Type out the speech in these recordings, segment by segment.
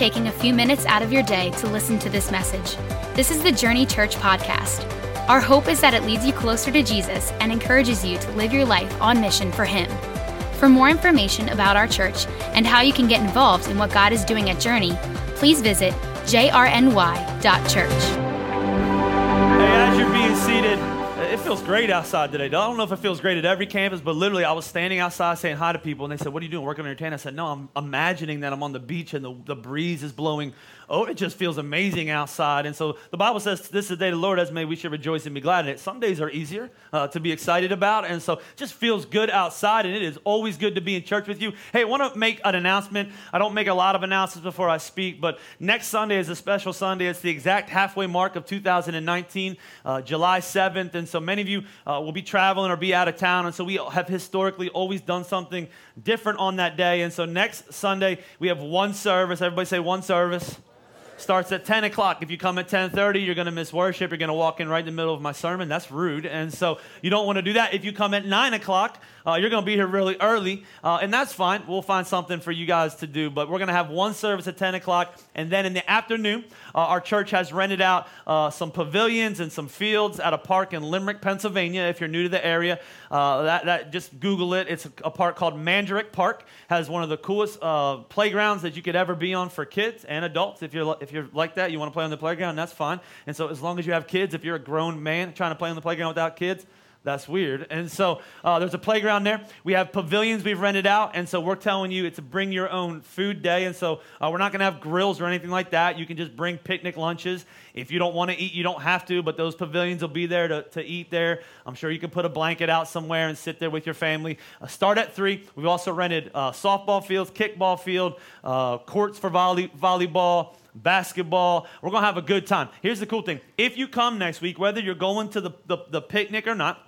taking a few minutes out of your day to listen to this message. This is the Journey Church podcast. Our hope is that it leads you closer to Jesus and encourages you to live your life on mission for Him. For more information about our church and how you can get involved in what God is doing at Journey, please visit jrny.church. Hey, as you're being seated, it feels great outside today. I don't know if it feels great at every campus, but literally, I was standing outside saying hi to people, and they said, What are you doing? Working on your tan? I said, No, I'm imagining that I'm on the beach and the, the breeze is blowing oh, it just feels amazing outside. And so the Bible says, this is the day the Lord has made. We should rejoice and be glad in it. Some days are easier uh, to be excited about. And so just feels good outside. And it is always good to be in church with you. Hey, I want to make an announcement. I don't make a lot of announcements before I speak, but next Sunday is a special Sunday. It's the exact halfway mark of 2019, uh, July 7th. And so many of you uh, will be traveling or be out of town. And so we have historically always done something different on that day. And so next Sunday, we have one service. Everybody say one service starts at 10 o'clock. If you come at 10:30, you're going to miss worship. You're going to walk in right in the middle of my sermon. That's rude, and so you don't want to do that. If you come at 9 o'clock, uh, you're going to be here really early, uh, and that's fine. We'll find something for you guys to do. But we're going to have one service at 10 o'clock, and then in the afternoon, uh, our church has rented out uh, some pavilions and some fields at a park in Limerick, Pennsylvania. If you're new to the area, uh, that, that just Google it. It's a, a, park called Mandurek Park. Has one of the coolest uh, playgrounds that you could ever be on for kids and adults. If you're if you're like that, you want to play on the playground, that's fine. And so as long as you have kids, if you're a grown man trying to play on the playground without kids, that's weird. And so uh, there's a playground there. We have pavilions we've rented out. And so we're telling you it's a bring your own food day. And so uh, we're not going to have grills or anything like that. You can just bring picnic lunches. If you don't want to eat, you don't have to, but those pavilions will be there to, to eat there. I'm sure you can put a blanket out somewhere and sit there with your family. Uh, start at 3. We've also rented uh, softball fields, kickball field, uh, courts for volley, volleyball basketball. We're going to have a good time. Here's the cool thing if you come next week, whether you're going to the, the, the picnic or not,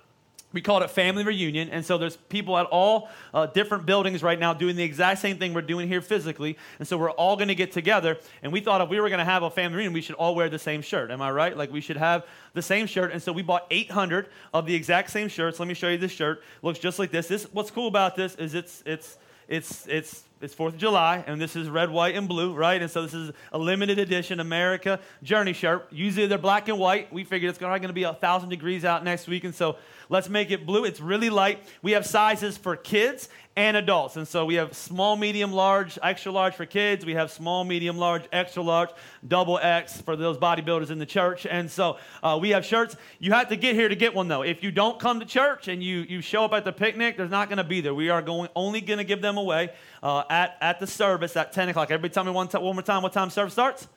we called it family reunion and so there's people at all uh, different buildings right now doing the exact same thing we're doing here physically and so we're all going to get together and we thought if we were going to have a family reunion we should all wear the same shirt. Am i right? Like we should have the same shirt and so we bought 800 of the exact same shirts. Let me show you this shirt. Looks just like this. This what's cool about this is it's it's it's it's it's Fourth of July, and this is red, white, and blue, right? And so this is a limited edition America Journey shirt. Usually they're black and white. We figured it's probably going to be a thousand degrees out next week, and so let's make it blue. It's really light. We have sizes for kids and adults. And so we have small, medium, large, extra large for kids. We have small, medium, large, extra large, double X for those bodybuilders in the church. And so uh, we have shirts. You have to get here to get one, though. If you don't come to church and you, you show up at the picnic, there's not going to be there. We are going only going to give them away uh, at, at the service at 10 o'clock. Everybody tell me one, t- one more time what time service starts?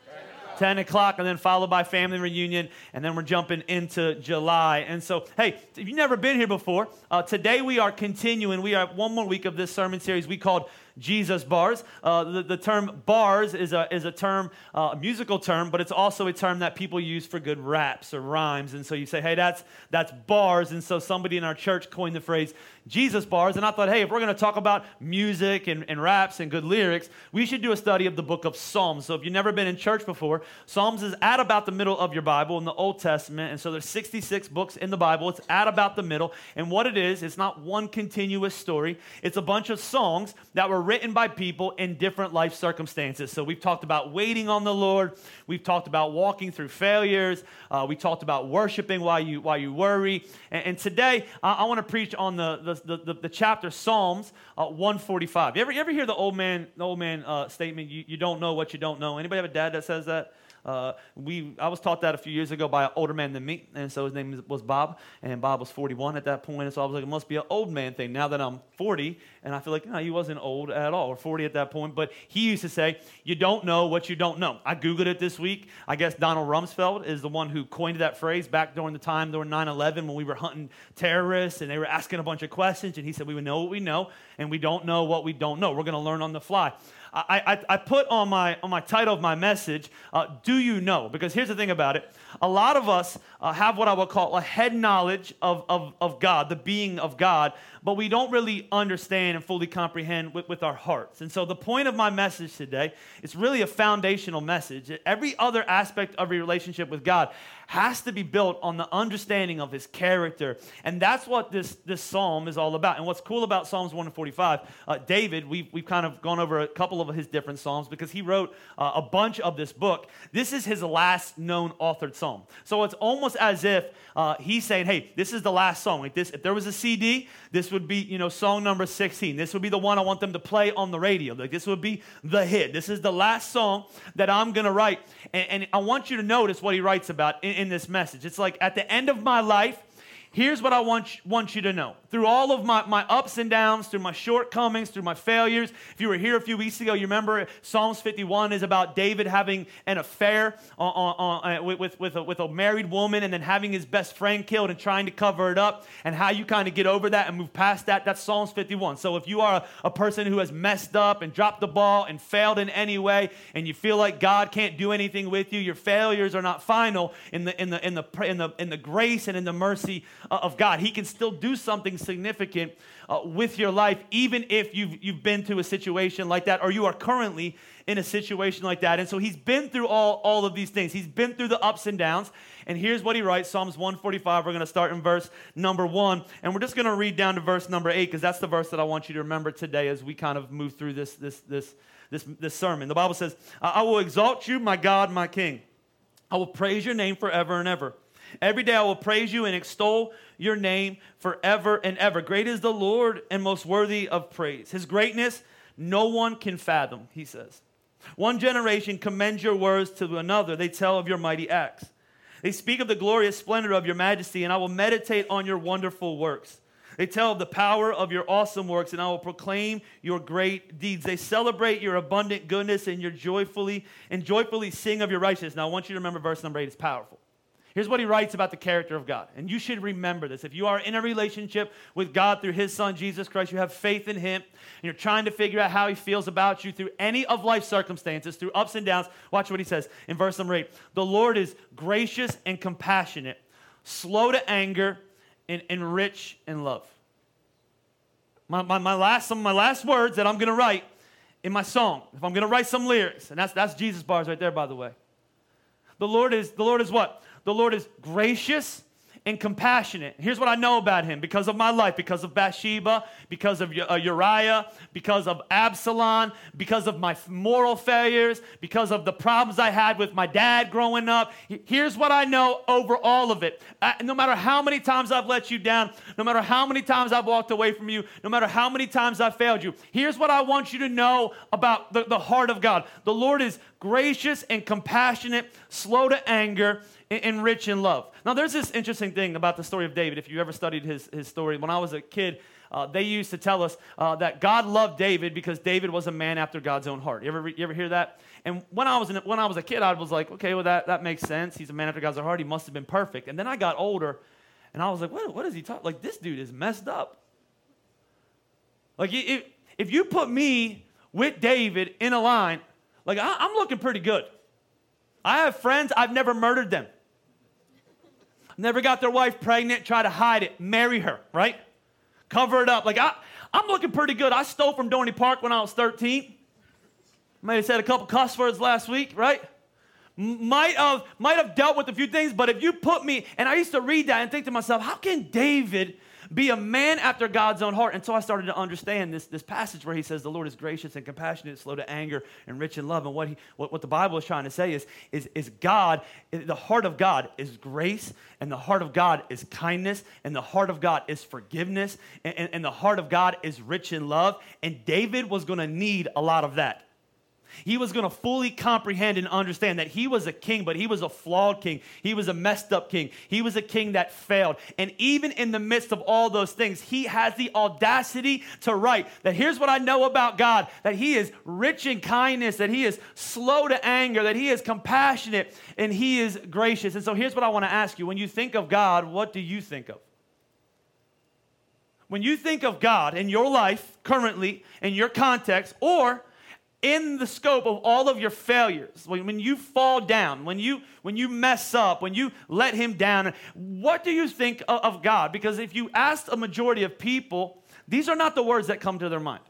10 o'clock, and then followed by family reunion, and then we're jumping into July. And so, hey, if you've never been here before, uh, today we are continuing. We are one more week of this sermon series we called Jesus bars. Uh, the, the, term bars is a, is a term, uh, a musical term, but it's also a term that people use for good raps or rhymes. And so you say, hey, that's, that's bars. And so somebody in our church coined the phrase Jesus bars. And I thought, hey, if we're going to talk about music and, and raps and good lyrics, we should do a study of the book of Psalms. So if you've never been in church before, Psalms is at about the middle of your Bible in the Old Testament. And so there's 66 books in the Bible. It's at about the middle. And what it is, it's not one continuous story, it's a bunch of songs that were written by people in different life circumstances. So we've talked about waiting on the Lord. We've talked about walking through failures. Uh, we talked about worshiping while you, while you worry. And, and today, I, I want to preach on the, the, the, the chapter Psalms uh, 145. You ever, you ever hear the old man, the old man uh, statement, you, you don't know what you don't know? Anybody have a dad that says that? Uh, we, I was taught that a few years ago by an older man than me, and so his name was Bob, and Bob was 41 at that point, and so I was like, it must be an old man thing. Now that I'm 40, and I feel like, no, he wasn't old at all, or 40 at that point, but he used to say, you don't know what you don't know. I Googled it this week. I guess Donald Rumsfeld is the one who coined that phrase back during the time during 9-11 when we were hunting terrorists, and they were asking a bunch of questions, and he said, we would know what we know, and we don't know what we don't know. We're going to learn on the fly. I, I, I, put on my, on my title of my message, uh, Do You Know? Because here's the thing about it. A lot of us uh, have what I would call a head knowledge of, of, of God, the being of God, but we don't really understand and fully comprehend with, with our hearts. And so, the point of my message today is really a foundational message. Every other aspect of your relationship with God has to be built on the understanding of his character. And that's what this, this psalm is all about. And what's cool about Psalms 145, uh, David, we've, we've kind of gone over a couple of his different Psalms because he wrote uh, a bunch of this book. This is his last known authored Psalm. So it's almost as if uh, he's saying, hey, this is the last song. Like this, if there was a CD, this would be, you know, song number 16. This would be the one I want them to play on the radio. Like this would be the hit. This is the last song that I'm going to write. And, and, I want you to notice what he writes about in, in this message. It's like at the end of my life, here's what I want, want you to know. Through all of my, my ups and downs, through my shortcomings, through my failures. If you were here a few weeks ago, you remember Psalms 51 is about David having an affair on, on, on, with, with, a, with a married woman and then having his best friend killed and trying to cover it up, and how you kind of get over that and move past that. That's Psalms 51. So if you are a, a person who has messed up and dropped the ball and failed in any way, and you feel like God can't do anything with you, your failures are not final in the, in the, in the, in the, in the grace and in the mercy of God. He can still do something significant uh, with your life, even if you've, you've been to a situation like that or you are currently in a situation like that. And so he's been through all, all of these things. He's been through the ups and downs. And here's what he writes Psalms 145. We're going to start in verse number one. And we're just going to read down to verse number eight because that's the verse that I want you to remember today as we kind of move through this, this, this, this, this sermon. The Bible says, I will exalt you, my God, my King. I will praise your name forever and ever. Every day I will praise you and extol your name forever and ever. Great is the Lord and most worthy of praise. His greatness no one can fathom, he says. One generation commends your words to another. They tell of your mighty acts. They speak of the glorious splendor of your majesty, and I will meditate on your wonderful works. They tell of the power of your awesome works, and I will proclaim your great deeds. They celebrate your abundant goodness and your joyfully and joyfully sing of your righteousness. Now I want you to remember verse number eight. It's powerful. Here's what he writes about the character of God. And you should remember this. If you are in a relationship with God through his son, Jesus Christ, you have faith in him, and you're trying to figure out how he feels about you through any of life's circumstances, through ups and downs, watch what he says in verse number eight. The Lord is gracious and compassionate, slow to anger, and, and rich in love. My, my, my, last, some of my last words that I'm going to write in my song, if I'm going to write some lyrics, and that's, that's Jesus bars right there, by the way. The Lord is, the Lord is what? The Lord is gracious and compassionate. Here's what I know about him because of my life, because of Bathsheba, because of uh, Uriah, because of Absalom, because of my moral failures, because of the problems I had with my dad growing up. Here's what I know over all of it. no matter how many times I've let you down, no matter how many times I've walked away from you, no matter how many times I've failed you, here's what I want you to know about the, the heart of God. The Lord is gracious and compassionate, slow to anger, and rich in love. Now, there's this interesting thing about the story of David. If you ever studied his, his story, when I was a kid, uh, they used to tell us uh, that God loved David because David was a man after God's own heart. You ever, you ever hear that? And when I was in, when I was a kid, I was like, okay, well that, that makes sense. He's a man after God's own heart. He must have been perfect. And then I got older, and I was like, what, what is he talking? Like this dude is messed up. Like if, if you put me with David in a line, like I, I'm looking pretty good. I have friends. I've never murdered them never got their wife pregnant, try to hide it, marry her, right? Cover it up. Like, I, I'm looking pretty good. I stole from Dorney Park when I was 13. Might have said a couple cuss words last week, right? Might have, might have dealt with a few things, but if you put me, and I used to read that and think to myself, how can David be a man after God's own heart. And so I started to understand this, this passage where he says the Lord is gracious and compassionate, slow to anger, and rich in love. And what, he, what, what the Bible is trying to say is, is, is God, the heart of God is grace, and the heart of God is kindness, and the heart of God is forgiveness, and, and, and the heart of God is rich in love. And David was going to need a lot of that. He was going to fully comprehend and understand that he was a king, but he was a flawed king. He was a messed up king. He was a king that failed. And even in the midst of all those things, he has the audacity to write that here's what I know about God that he is rich in kindness, that he is slow to anger, that he is compassionate, and he is gracious. And so here's what I want to ask you when you think of God, what do you think of? When you think of God in your life currently, in your context, or in the scope of all of your failures, when, when you fall down, when you when you mess up, when you let him down, what do you think of, of God? Because if you ask a majority of people, these are not the words that come to their mind.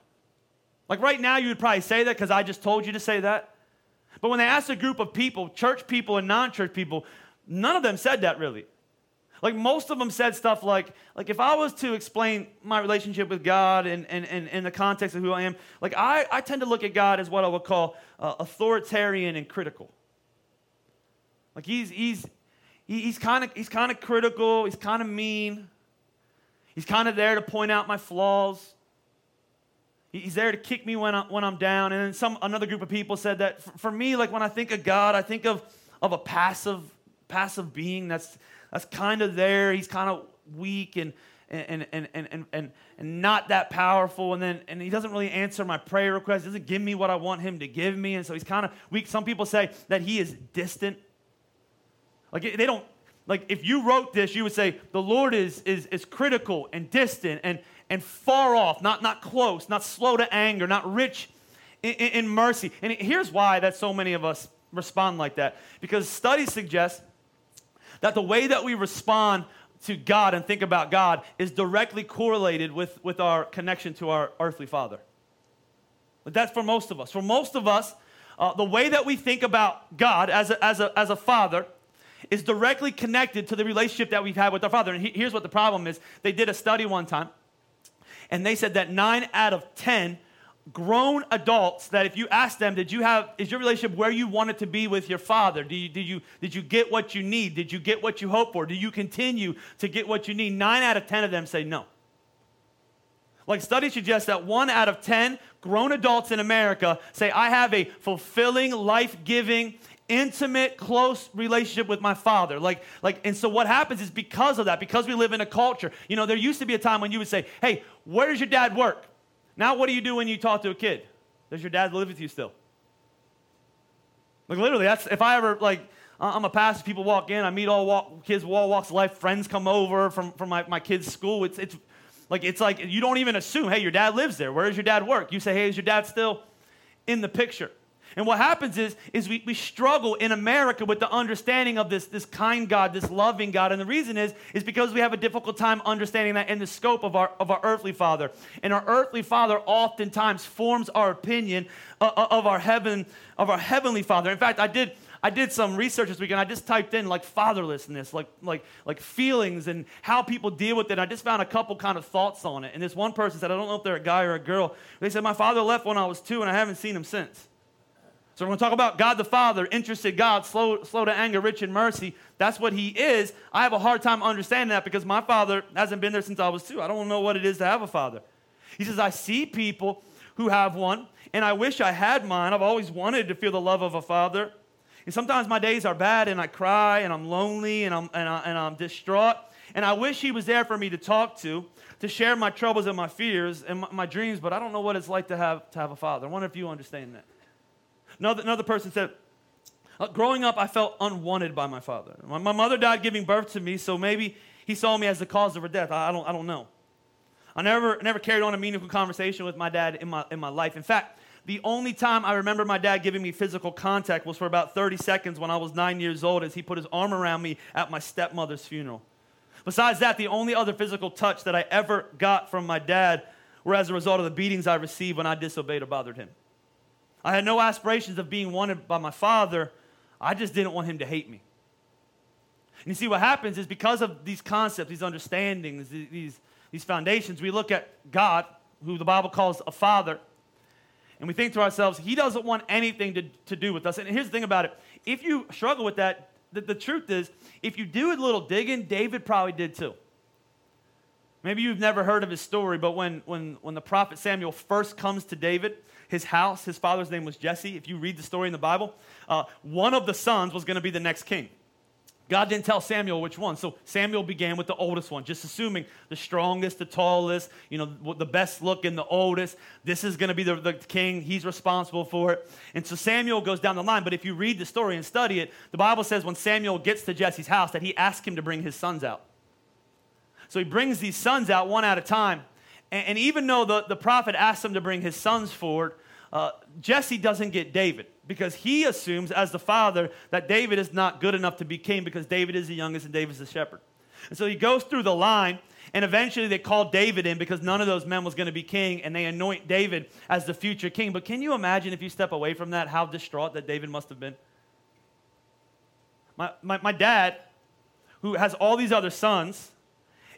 Like right now, you would probably say that because I just told you to say that. But when they asked a group of people, church people and non church people, none of them said that really. Like most of them said stuff like, like if I was to explain my relationship with God and in, in, in, the context of who I am, like I, I tend to look at God as what I would call uh, authoritarian and critical. Like he's, he's, he's kind of he's kind of critical, he's kind of mean, he's kind of there to point out my flaws. He's there to kick me when, I, when I'm down. And then some another group of people said that for, for me, like when I think of God, I think of, of a passive, passive being that's that's kind of there. He's kind of weak and, and, and, and, and, and, not that powerful. And then and he doesn't really answer my prayer requests, doesn't give me what I want him to give me. And so he's kind of weak. Some people say that he is distant. Like they don't, like if you wrote this, you would say the Lord is, is, is critical and distant and, and far off, not, not close, not slow to anger, not rich in, in mercy. And here's why that so many of us respond like that. Because studies suggest that the way that we respond to God and think about God is directly correlated with, with our connection to our earthly father. But that's for most of us. For most of us, uh, the way that we think about God as a, as, a, as a father is directly connected to the relationship that we've had with our father. And he, here's what the problem is they did a study one time, and they said that nine out of 10 grown adults that if you ask them, did you have, is your relationship where you wanted to be with your father? Did you, did you, did you get what you need? Did you get what you hope for? Do you continue to get what you need? Nine out of 10 of them say no. Like studies suggest that one out of 10 grown adults in America say, I have a fulfilling, life giving, intimate, close relationship with my father. Like, like, and so what happens is because of that, because we live in a culture, you know, there used to be a time when you would say, Hey, where does your dad work? Now, what do you do when you talk to a kid? Does your dad live with you still? Like literally, that's if I ever like I'm a pastor. People walk in. I meet all walk, kids, all walks of life. Friends come over from, from my, my kids' school. It's, it's like it's like you don't even assume, hey, your dad lives there. Where does your dad work? You say, hey, is your dad still in the picture? And what happens is, is we, we struggle in America with the understanding of this, this kind God, this loving God. And the reason is, is because we have a difficult time understanding that in the scope of our, of our earthly father. And our earthly father oftentimes forms our opinion of, uh, uh, of our heaven, of our heavenly father. In fact, I did, I did some research this weekend. I just typed in like fatherlessness, like, like, like feelings and how people deal with it. I just found a couple kind of thoughts on it. And this one person said, I don't know if they're a guy or a girl. They said, My father left when I was two and I haven't seen him since. So we're going to talk about God the Father, interested God, slow, slow to anger, rich in mercy. That's what He is. I have a hard time understanding that because my father hasn't been there since I was two. I don't know what it is to have a father. He says, I see people who have one, and I wish I had mine. I've always wanted to feel the love of a father. And sometimes my days are bad, and I cry, and I'm lonely, and I'm, and, I, and I'm distraught. And I wish He was there for me to talk to, to share my troubles and my fears and my, my dreams, but I don't know what it's like to have, to have a father. I wonder if you understand that. Another, another person said, uh, Growing up, I felt unwanted by my father. My, my, mother died giving birth to me, so maybe he saw me as the cause of her death. I, I, don't, I don't know. I never, never carried on a meaningful conversation with my dad in my, in my life. In fact, the only time I remember my dad giving me physical contact was for about 30 seconds when I was nine years old as he put his arm around me at my stepmother's funeral. Besides that, the only other physical touch that I ever got from my dad were as a result of the beatings I received when I disobeyed or bothered him. I had no aspirations of being wanted by my father. I just didn't want him to hate me. And you see, what happens is because of these concepts, these understandings, these, these foundations, we look at God, who the Bible calls a father, and we think to ourselves, he doesn't want anything to, to do with us. And here's the thing about it if you struggle with that, the, the truth is, if you do a little digging, David probably did too. Maybe you've never heard of his story, but when, when, when the prophet Samuel first comes to David, his house, his father's name was Jesse. If you read the story in the Bible, uh, one of the sons was going to be the next king. God didn't tell Samuel which one. So Samuel began with the oldest one, just assuming the strongest, the tallest, you know, the best looking, the oldest. This is going to be the, the king. He's responsible for it. And so Samuel goes down the line. But if you read the story and study it, the Bible says when Samuel gets to Jesse's house that he asked him to bring his sons out. So he brings these sons out one at a time. And, and even though the, the prophet asks him to bring his sons forward, uh, Jesse doesn't get David because he assumes, as the father, that David is not good enough to be king because David is the youngest and David is the shepherd. And so he goes through the line, and eventually they call David in because none of those men was going to be king, and they anoint David as the future king. But can you imagine if you step away from that, how distraught that David must have been? My, my, my dad who has all these other sons,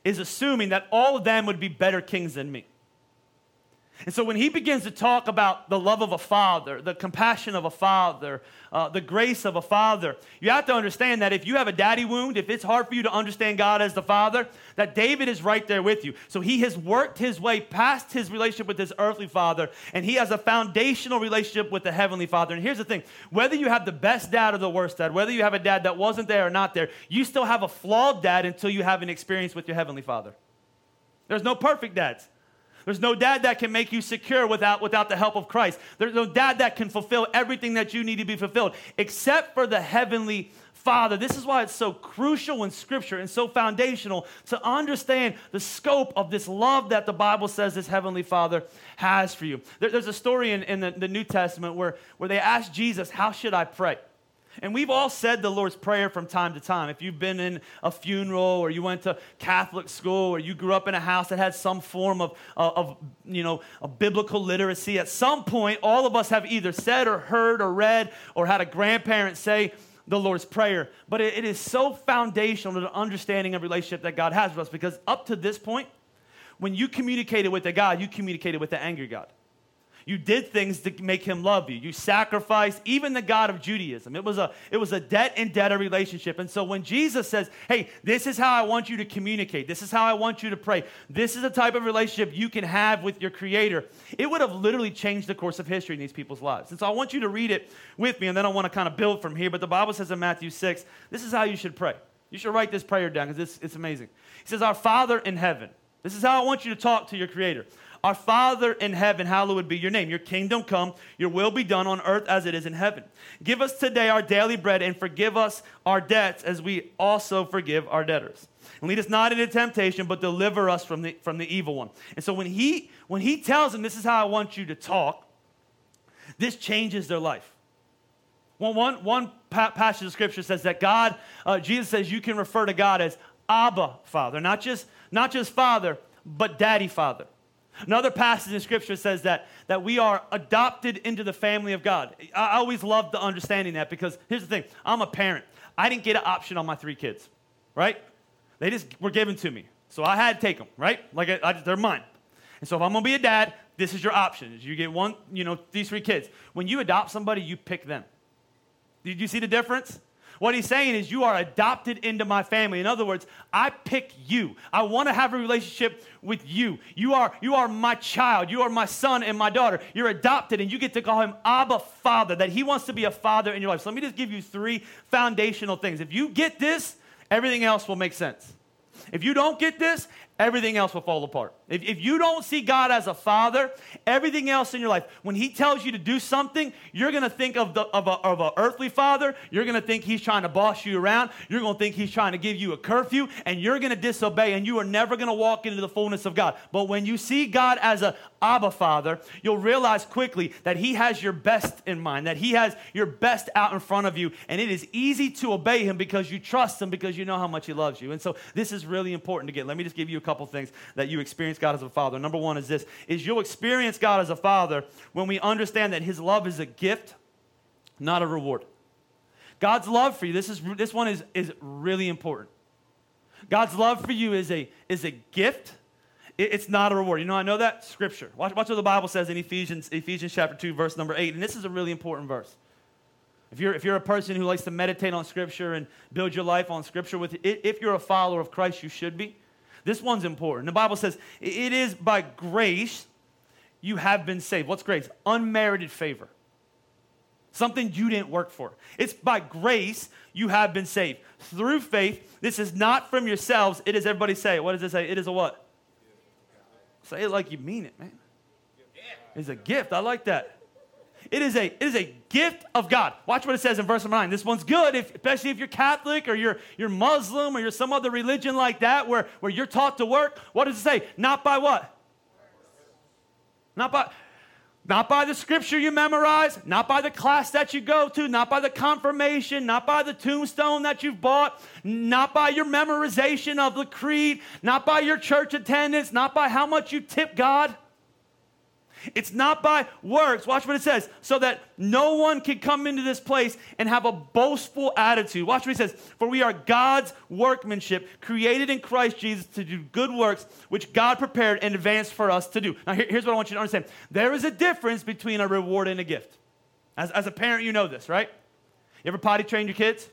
is assuming that all of them would be better kings than me. And so when he begins to talk about the love of a father, the compassion of a father, uh, the grace of a father, you have to understand that if you have a daddy wound, if it's hard for you to understand God as the father, that David is right there with you. So he has worked his way past his relationship with his earthly father, and he has a foundational relationship with the heavenly father. And here's the thing whether you have the best dad or the worst dad, whether you have a dad that wasn't there or not there, you still have a flawed dad until you have an experience with your heavenly father. There's no perfect dads. There's no dad that can make you secure without, without the help of Christ. There's no dad that can fulfill everything that you need to be fulfilled, except for the heavenly Father. This is why it's so crucial in Scripture and so foundational to understand the scope of this love that the Bible says this Heavenly Father has for you. There, there's a story in, in the, the New Testament where, where they asked Jesus, How should I pray? And we've all said the Lord's Prayer from time to time. If you've been in a funeral or you went to Catholic school or you grew up in a house that had some form of, of, you know, biblical literacy, at some point, all of us have either said or heard or read or had a grandparent say the Lord's Prayer. But it, it is so foundational to the understanding of relationship that God has with us because up to this point, when you communicated with the God, you communicated with the angry God. You did things to make him love you. You sacrificed even the God of Judaism. It was a, it was a debt and debtor relationship. And so when Jesus says, hey, this is how I want you to communicate, this is how I want you to pray, this is the type of relationship you can have with your Creator, it would have literally changed the course of history in these people's lives. And so I want you to read it with me, and then I want to kind of build from here. But the Bible says in Matthew 6, this is how you should pray. You should write this prayer down because it's, it's amazing. He says, Our Father in heaven. This is how I want you to talk to your Creator. Our Father in heaven, hallowed be your name. Your kingdom come, your will be done on earth as it is in heaven. Give us today our daily bread and forgive us our debts as we also forgive our debtors. And lead us not into temptation, but deliver us from the, from the evil one. And so when he, when he tells them, this is how I want you to talk, this changes their life. One, one, one passage of scripture says that God, uh, Jesus says you can refer to God as Abba Father, not just, not just Father, but Daddy Father. Another passage in Scripture says that, that we are adopted into the family of God. I always love the understanding that because here's the thing I'm a parent. I didn't get an option on my three kids, right? They just were given to me. So I had to take them, right? Like I, I, they're mine. And so if I'm gonna be a dad, this is your option. You get one, you know, these three kids. When you adopt somebody, you pick them. Did you see the difference? What he's saying is, you are adopted into my family. In other words, I pick you. I want to have a relationship with you. You are, you are my child. You are my son and my daughter. You're adopted, and you get to call him Abba Father, that he wants to be a father in your life. So let me just give you three foundational things. If you get this, everything else will make sense. If you don't get this, everything else will fall apart. If, if you don't see God as a father, everything else in your life, when He tells you to do something, you're going to think of, the, of, a, of an earthly father. You're going to think He's trying to boss you around. You're going to think He's trying to give you a curfew, and you're going to disobey, and you are never going to walk into the fullness of God. But when you see God as a Abba Father, you'll realize quickly that He has your best in mind, that He has your best out in front of you, and it is easy to obey Him because you trust Him because you know how much He loves you. And so this is really important to get. Let me just give you a couple things that you experience God as a father. Number one is this is you'll experience God as a father when we understand that his love is a gift, not a reward. God's love for you, this is this one is, is really important. God's love for you is a is a gift. It's not a reward. You know, I know that scripture. Watch, watch what the Bible says in Ephesians, Ephesians chapter 2, verse number 8. And this is a really important verse. If you're, if you're a person who likes to meditate on Scripture and build your life on Scripture, with if you're a follower of Christ, you should be. This one's important. The Bible says, It is by grace you have been saved. What's grace? Unmerited favor. Something you didn't work for. It's by grace you have been saved. Through faith, this is not from yourselves. It is, everybody say. What does it say? It is a what? Say it like you mean it, man. It's a gift. I like that. It is a, it is a gift of God. Watch what it says in verse number 9. This one's good, if, especially if you're Catholic or you're, you're Muslim or you're some other religion like that where, where you're taught to work. What does it say? Not by what? Not by, not by the scripture you memorize, not by the class that you go to, not by the confirmation, not by the tombstone that you've bought, not by your memorization of the creed, not by your church attendance, not by how much you tip God. It's not by works. Watch what it says. So that no one can come into this place and have a boastful attitude. Watch what he says. For we are God's workmanship, created in Christ Jesus to do good works, which God prepared in advance for us to do. Now, here, here's what I want you to understand there is a difference between a reward and a gift. As, as a parent, you know this, right? You ever potty train your kids?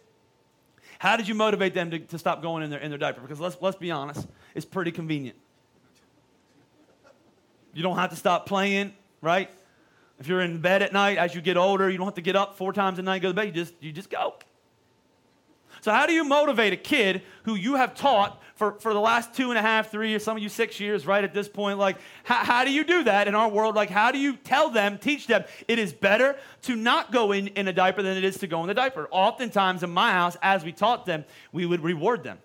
How did you motivate them to, to stop going in their, in their diaper? Because let's, let's be honest, it's pretty convenient. You don't have to stop playing, right? If you're in bed at night, as you get older, you don't have to get up four times a night and go to bed. You just, you just go. So, how do you motivate a kid who you have taught for, for the last two and a half, three years, some of you six years, right at this point? Like, how, how do you do that in our world? Like, how do you tell them, teach them it is better to not go in, in a diaper than it is to go in the diaper? Oftentimes in my house, as we taught them, we would reward them.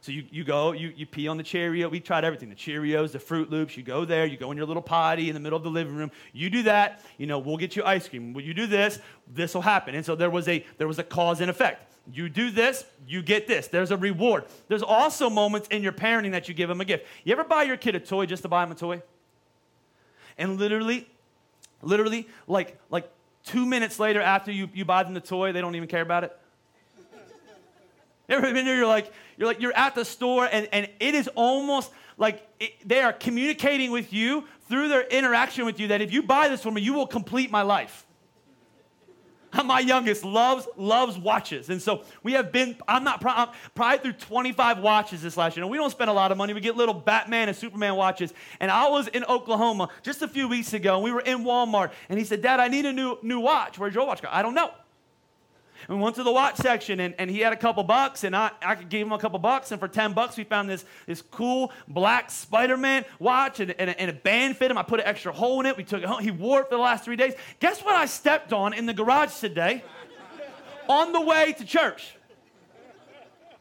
So you, you go, you, you pee on the Cheerio. We tried everything the Cheerios, the Fruit Loops. You go there, you go in your little potty in the middle of the living room. You do that, you know, we'll get you ice cream. When you do this, this will happen. And so there was a, there was a cause and effect. You do this, you get this. There's a reward. There's also moments in your parenting that you give them a gift. You ever buy your kid a toy just to buy him a toy? And literally, literally, like, like two minutes later after you, you buy them the toy, they don't even care about it? Ever been there? You're like, you're like, you're at the store, and, and it is almost like it, they are communicating with you through their interaction with you that if you buy this for me, you will complete my life. My youngest loves loves watches, and so we have been. I'm not I'm probably through 25 watches this last year. And we don't spend a lot of money. We get little Batman and Superman watches. And I was in Oklahoma just a few weeks ago, and we were in Walmart. And he said, "Dad, I need a new new watch. Where's your watch go? I don't know." We went to the watch section and, and he had a couple bucks and I, I gave him a couple bucks and for 10 bucks we found this, this cool black Spider-Man watch and, and, a, and a band fit him. I put an extra hole in it. We took it home. He wore it for the last three days. Guess what I stepped on in the garage today on the way to church?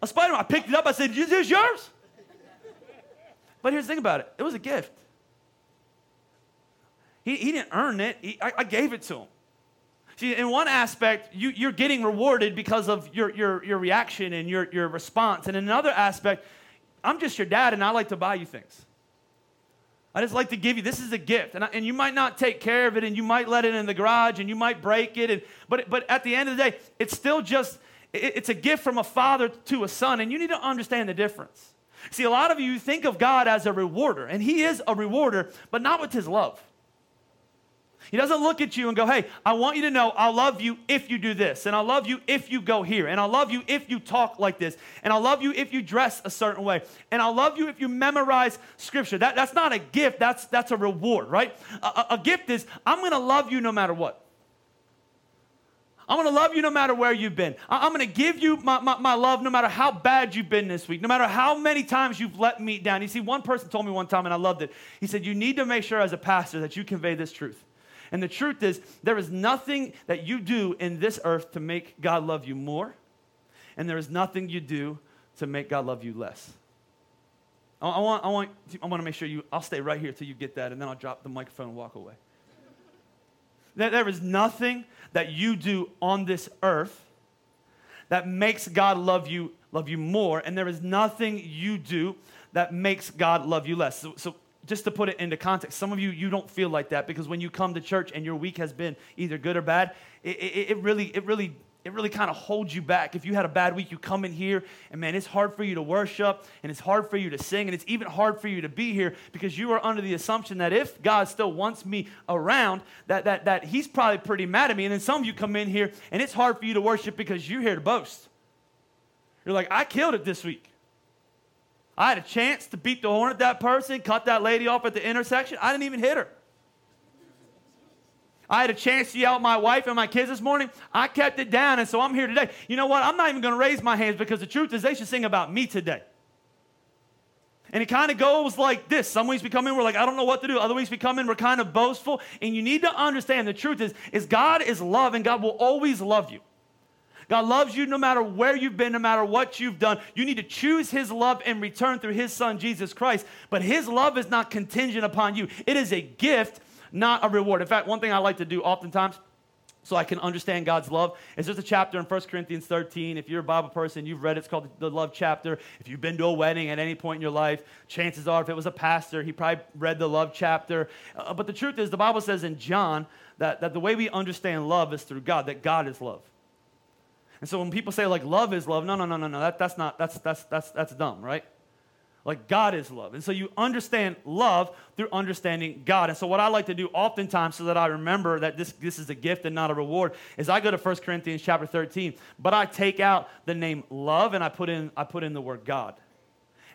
A Spider-Man. I picked it up. I said, is this yours? But here's the thing about it. It was a gift. He, he didn't earn it. He, I, I gave it to him. See, in one aspect, you, you're getting rewarded because of your, your, your reaction and your, your response. And in another aspect, I'm just your dad and I like to buy you things. I just like to give you, this is a gift. And, I, and you might not take care of it and you might let it in the garage and you might break it. And, but, but at the end of the day, it's still just, it, it's a gift from a father to a son. And you need to understand the difference. See, a lot of you think of God as a rewarder, and He is a rewarder, but not with His love. He doesn't look at you and go, hey, I want you to know I'll love you if you do this, and I'll love you if you go here, and I'll love you if you talk like this, and I'll love you if you dress a certain way, and I'll love you if you memorize scripture. That, that's not a gift, that's, that's a reward, right? A, a, gift is, I'm gonna love you no matter what. I'm gonna love you no matter where you've been. I'm gonna give you my, my, my, love no matter how bad you've been this week, no matter how many times you've let me down. You see, one person told me one time, and I loved it. He said, You need to make sure as a pastor that you convey this truth. And the truth is, there is nothing that you do in this earth to make God love you more, and there is nothing you do to make God love you less. I, want, I, want, I want to make sure you, I'll stay right here till you get that, and then I'll drop the microphone and walk away. There, there is nothing that you do on this earth that makes God love you, love you more, and there is nothing you do that makes God love you less. So, so just to put it into context, some of you, you don't feel like that because when you come to church and your week has been either good or bad, it, it, it really, it really, it really kind of holds you back. If you had a bad week, you come in here and man, it's hard for you to worship and it's hard for you to sing and it's even hard for you to be here because you are under the assumption that if God still wants me around, that, that, that he's probably pretty mad at me. And then some of you come in here and it's hard for you to worship because you're here to boast. You're like, I killed it this week. I had a chance to beat the horn at that person, cut that lady off at the intersection. I didn't even hit her. I had a chance to yell at my wife and my kids this morning. I kept it down, and so I'm here today. You know what? I'm not even going to raise my hands because the truth is they should sing about me today. And it kind of goes like this. Some weeks we come in, we're like, I don't know what to do. Other weeks we come in, we're kind of boastful. And you need to understand the truth is, is God is love, and God will always love you. God loves you no matter where you've been, no matter what you've done. You need to choose His love in return through His Son, Jesus Christ. But His love is not contingent upon you, it is a gift, not a reward. In fact, one thing I like to do oftentimes so I can understand God's love. It's just a chapter in 1 Corinthians 13. If you're a Bible person, you've read it. It's called the love chapter. If you've been to a wedding at any point in your life, chances are, if it was a pastor, he probably read the love chapter. Uh, but the truth is, the Bible says in John that, that the way we understand love is through God, that God is love. And so when people say like love is love, no, no, no, no, no, that, that's not, that's, that's, that's, that's dumb, right? Like God is love. And so you understand love through understanding God. And so what I like to do oftentimes so that I remember that this, this is a gift and not a reward is I go to 1 Corinthians chapter 13, but I take out the name love and I put in, I put in the word God.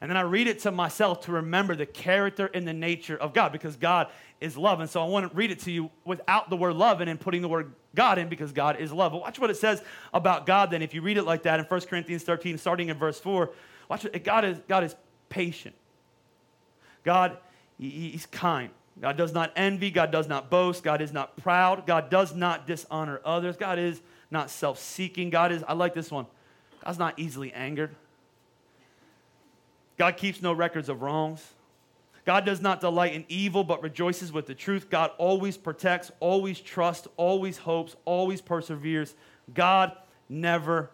And then I read it to myself to remember the character and the nature of God because God is love. And so I want to read it to you without the word love and then putting the word God in because God is love. But watch what it says about God then. If you read it like that in 1 Corinthians 13, starting in verse 4, watch it. God is, God is patient. God, He's kind. God does not envy. God does not boast. God is not proud. God does not dishonor others. God is not self seeking. God is, I like this one, God's not easily angered. God keeps no records of wrongs. God does not delight in evil, but rejoices with the truth. God always protects, always trusts, always hopes, always perseveres. God never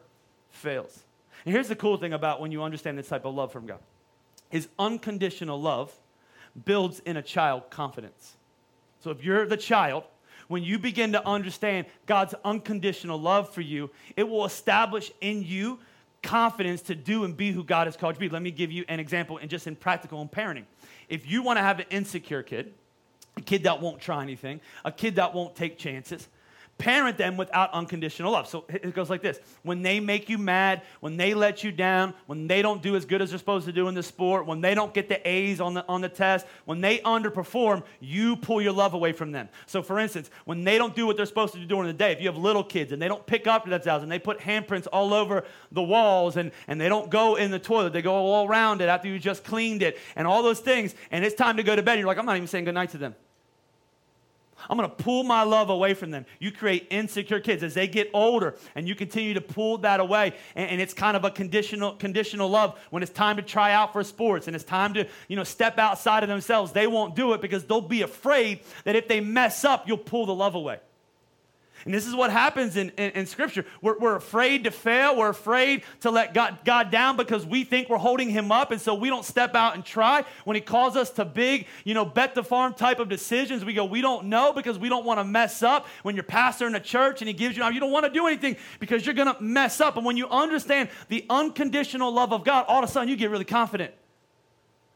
fails. And here's the cool thing about when you understand this type of love from God His unconditional love builds in a child confidence. So if you're the child, when you begin to understand God's unconditional love for you, it will establish in you confidence to do and be who God has called you to be. Let me give you an example and just in practical and parenting. If you want to have an insecure kid, a kid that won't try anything, a kid that won't take chances, parent them without unconditional love. So it goes like this when they make you mad, when they let you down, when they don't do as good as they're supposed to do in the sport, when they don't get the A's on the, on the test, when they underperform, you pull your love away from them. So, for instance, when they don't do what they're supposed to do during the day, if you have little kids and they don't pick up themselves and they put handprints all over the walls and, and they don't go in the toilet, they go all around it after you just cleaned it and all those things, and it's time to go to bed, you're like, I'm not even saying goodnight to them. I'm going to pull my love away from them. You create insecure kids as they get older, and you continue to pull that away. And, and, it's kind of a conditional, conditional love. When it's time to try out for sports and it's time to, you know, step outside of themselves, they won't do it because they'll be afraid that if they mess up, you'll pull the love away. And this is what happens in, in, in, Scripture. We're, we're afraid to fail. We're afraid to let God, God down because we think we're holding Him up. And so we don't step out and try. When He calls us to big, you know, bet the farm type of decisions, we go, we don't know because we don't want to mess up. When you're pastor in a church and He gives you, you don't want to do anything because you're going to mess up. And when you understand the unconditional love of God, all of a sudden you get really confident.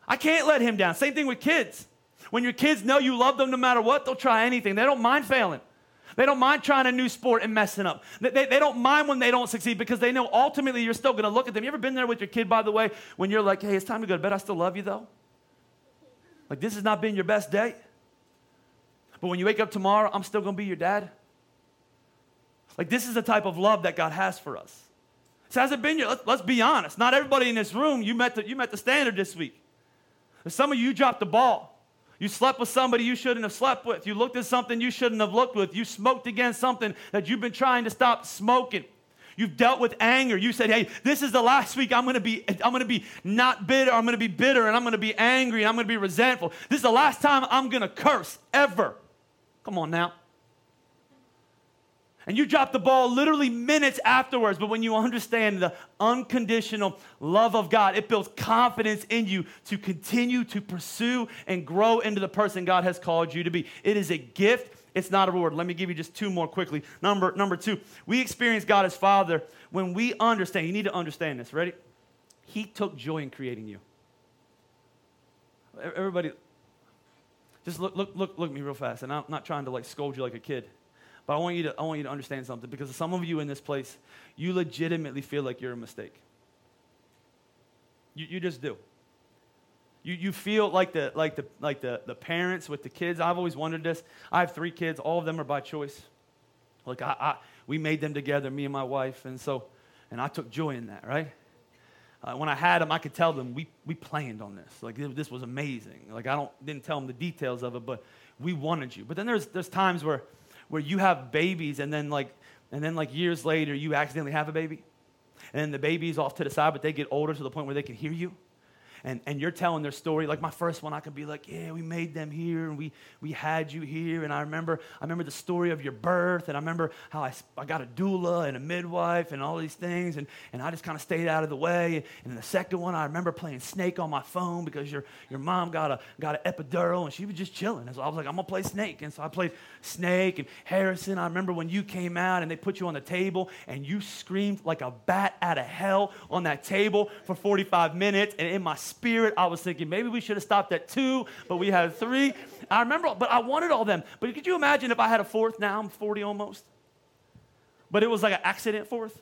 I can't let Him down. Same thing with kids. When your kids know you love them no matter what, they'll try anything. They don't mind failing. They don't mind trying a new sport and messing up. They, they, they, don't mind when they don't succeed because they know ultimately you're still going to look at them. You ever been there with your kid, by the way, when you're like, hey, it's time to go to bed. I still love you, though? Like, this has not been your best day. But when you wake up tomorrow, I'm still going to be your dad. Like, this is the type of love that God has for us. So, has it been your, let's, let's be honest. Not everybody in this room, you met the, you met the standard this week. Some of you dropped the ball. You slept with somebody you shouldn't have slept with. You looked at something you shouldn't have looked with. You smoked against something that you've been trying to stop smoking. You've dealt with anger. You said, "Hey, this is the last week I'm going to be I'm going to be not bitter. I'm going to be bitter and I'm going to be angry and I'm going to be resentful. This is the last time I'm going to curse ever." Come on now. And you drop the ball literally minutes afterwards. But when you understand the unconditional love of God, it builds confidence in you to continue to pursue and grow into the person God has called you to be. It is a gift. It's not a reward. Let me give you just two more quickly. Number, number two, we experience God as Father when we understand. You need to understand this. Ready? He took joy in creating you. Everybody, just look, look, look, look at me real fast. And I'm not trying to like scold you like a kid. But I want you to, I want you to understand something because some of you in this place, you legitimately feel like you're a mistake. You, you just do. You, you feel like, the, like, the, like the, the parents with the kids. I've always wondered this. I have three kids. All of them are by choice. Like, I, I we made them together, me and my wife. And so, and I took joy in that, right? Uh, when I had them, I could tell them we, we planned on this. Like, this was amazing. Like, I don't, didn't tell them the details of it, but we wanted you. But then there's, there's times where, where you have babies and then like and then like years later you accidentally have a baby. And then the baby's off to the side but they get older to the point where they can hear you and, and you're telling their story. Like my first one, I could be like, yeah, we made them here and we, we had you here. And I remember, I remember the story of your birth. And I remember how I, I got a doula and a midwife and all these things. And, and I just kind of stayed out of the way. And the second one, I remember playing Snake on my phone because your, your mom got, a, got an epidural and she was just chilling. And so I was like, I'm going to play Snake. And so I played Snake and Harrison. I remember when you came out and they put you on the table and you screamed like a bat out of hell on that table for 45 minutes. And in my spirit, I was thinking maybe we should have stopped at two, but we had three. I remember, but I wanted all them. But could you imagine if I had a fourth now? I'm 40 almost. But it was like an accident fourth.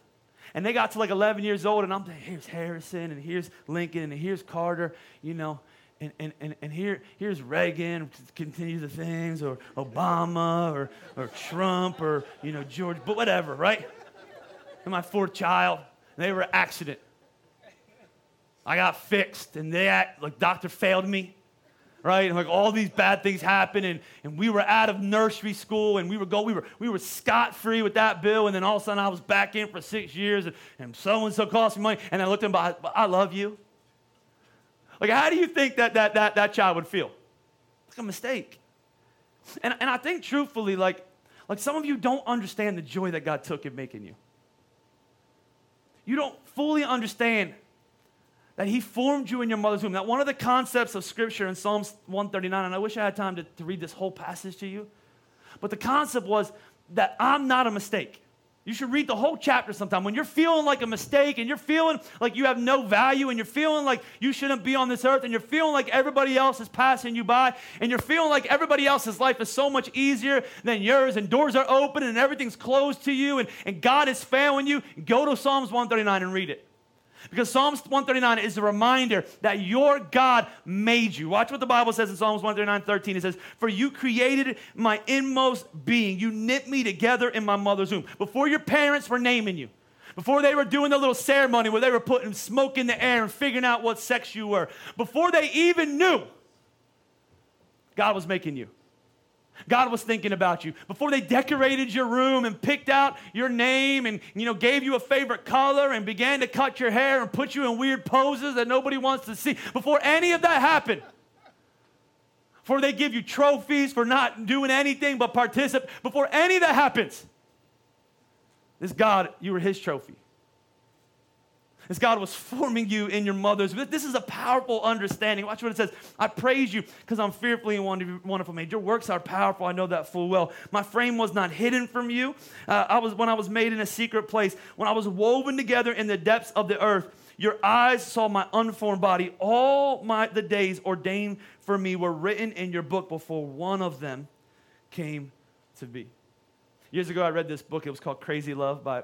And they got to like 11 years old, and I'm thinking, here's Harrison, and here's Lincoln, and here's Carter, you know, and, and, and, and here, here's Reagan, continue the things, or Obama, or, or Trump, or, you know, George, but whatever, right? And my fourth child, they were an accident. I got fixed, and they act like doctor failed me, right? And like all these bad things happened, and, and we were out of nursery school, and we were go, we were we were scot free with that bill, and then all of a sudden I was back in for six years, and so and so cost me money, and I looked at him, I, I love you. Like, how do you think that that that that child would feel? Like a mistake. And and I think truthfully, like like some of you don't understand the joy that God took in making you. You don't fully understand that he formed you in your mother's womb. That one of the concepts of scripture in Psalms 139, and I wish I had time to, to read this whole passage to you, but the concept was that I'm not a mistake. You should read the whole chapter sometime. When you're feeling like a mistake and you're feeling like you have no value and you're feeling like you shouldn't be on this earth and you're feeling like everybody else is passing you by and you're feeling like everybody else's life is so much easier than yours and doors are open and everything's closed to you and, and God is failing you, go to Psalms 139 and read it. Because Psalms 139 is a reminder that your God made you. Watch what the Bible says in Psalms 139 13. It says, For you created my inmost being. You knit me together in my mother's womb. Before your parents were naming you, before they were doing the little ceremony where they were putting smoke in the air and figuring out what sex you were, before they even knew, God was making you. God was thinking about you. Before they decorated your room and picked out your name and you know gave you a favorite color and began to cut your hair and put you in weird poses that nobody wants to see. Before any of that happened. Before they give you trophies for not doing anything but participate. Before any of that happens. This God, you were his trophy as God was forming you in your mother's. This is a powerful understanding. Watch what it says. I praise you because I'm fearfully and wonderful made. Your works are powerful. I know that full well. My frame was not hidden from you. Uh, I was when I was made in a secret place, when I was woven together in the depths of the earth. Your eyes saw my unformed body. All my the days ordained for me were written in your book before one of them came to be. Years ago, I read this book. It was called Crazy Love by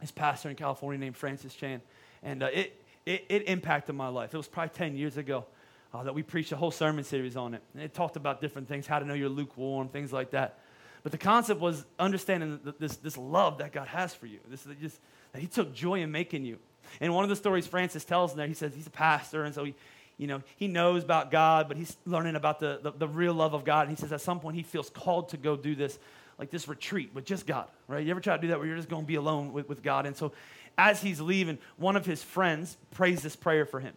this pastor in California named Francis Chan. And uh, it, it, it, impacted my life. It was probably 10 years ago uh, that we preached a whole sermon series on it. And it talked about different things, how to know you're lukewarm, things like that. But the concept was understanding this, this love that God has for you, this, just, that He took joy in making you. And one of the stories Francis tells in there, he says he's a pastor, and so he, you know, he knows about God, but he's learning about the, the, the real love of God. And he says at some point he feels called to go do this, like this retreat with just God, right? You ever try to do that where you're just going to be alone with, with God? And so as he's leaving, one of his friends prays this prayer for him.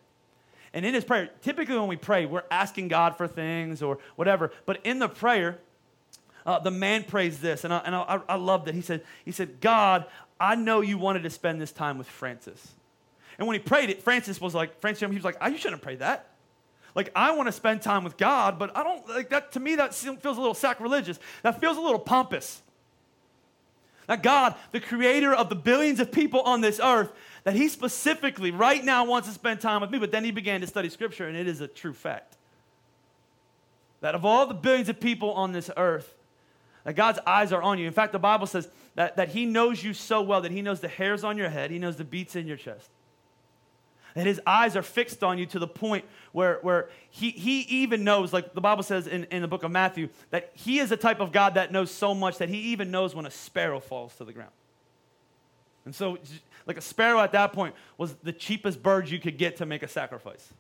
And in his prayer, typically when we pray, we're asking God for things or whatever. But in the prayer, uh, the man prays this, and, I, and I, I love that. He said, he said, God, I know you wanted to spend this time with Francis. And when he prayed it, Francis was like, Francis, he was like, oh, you shouldn't pray that. Like, I want to spend time with God, but I don't, like that, to me, that feels a little sacrilegious. That feels a little pompous. That God, the creator of the billions of people on this earth, that He specifically right now wants to spend time with me. But then He began to study Scripture, and it is a true fact. That of all the billions of people on this earth, that God's eyes are on you. In fact, the Bible says that, that He knows you so well that He knows the hairs on your head, He knows the beats in your chest. And his eyes are fixed on you to the point where, where he, he even knows, like the Bible says in, in the book of Matthew, that he is a type of God that knows so much that he even knows when a sparrow falls to the ground. And so, like a sparrow at that point was the cheapest bird you could get to make a sacrifice.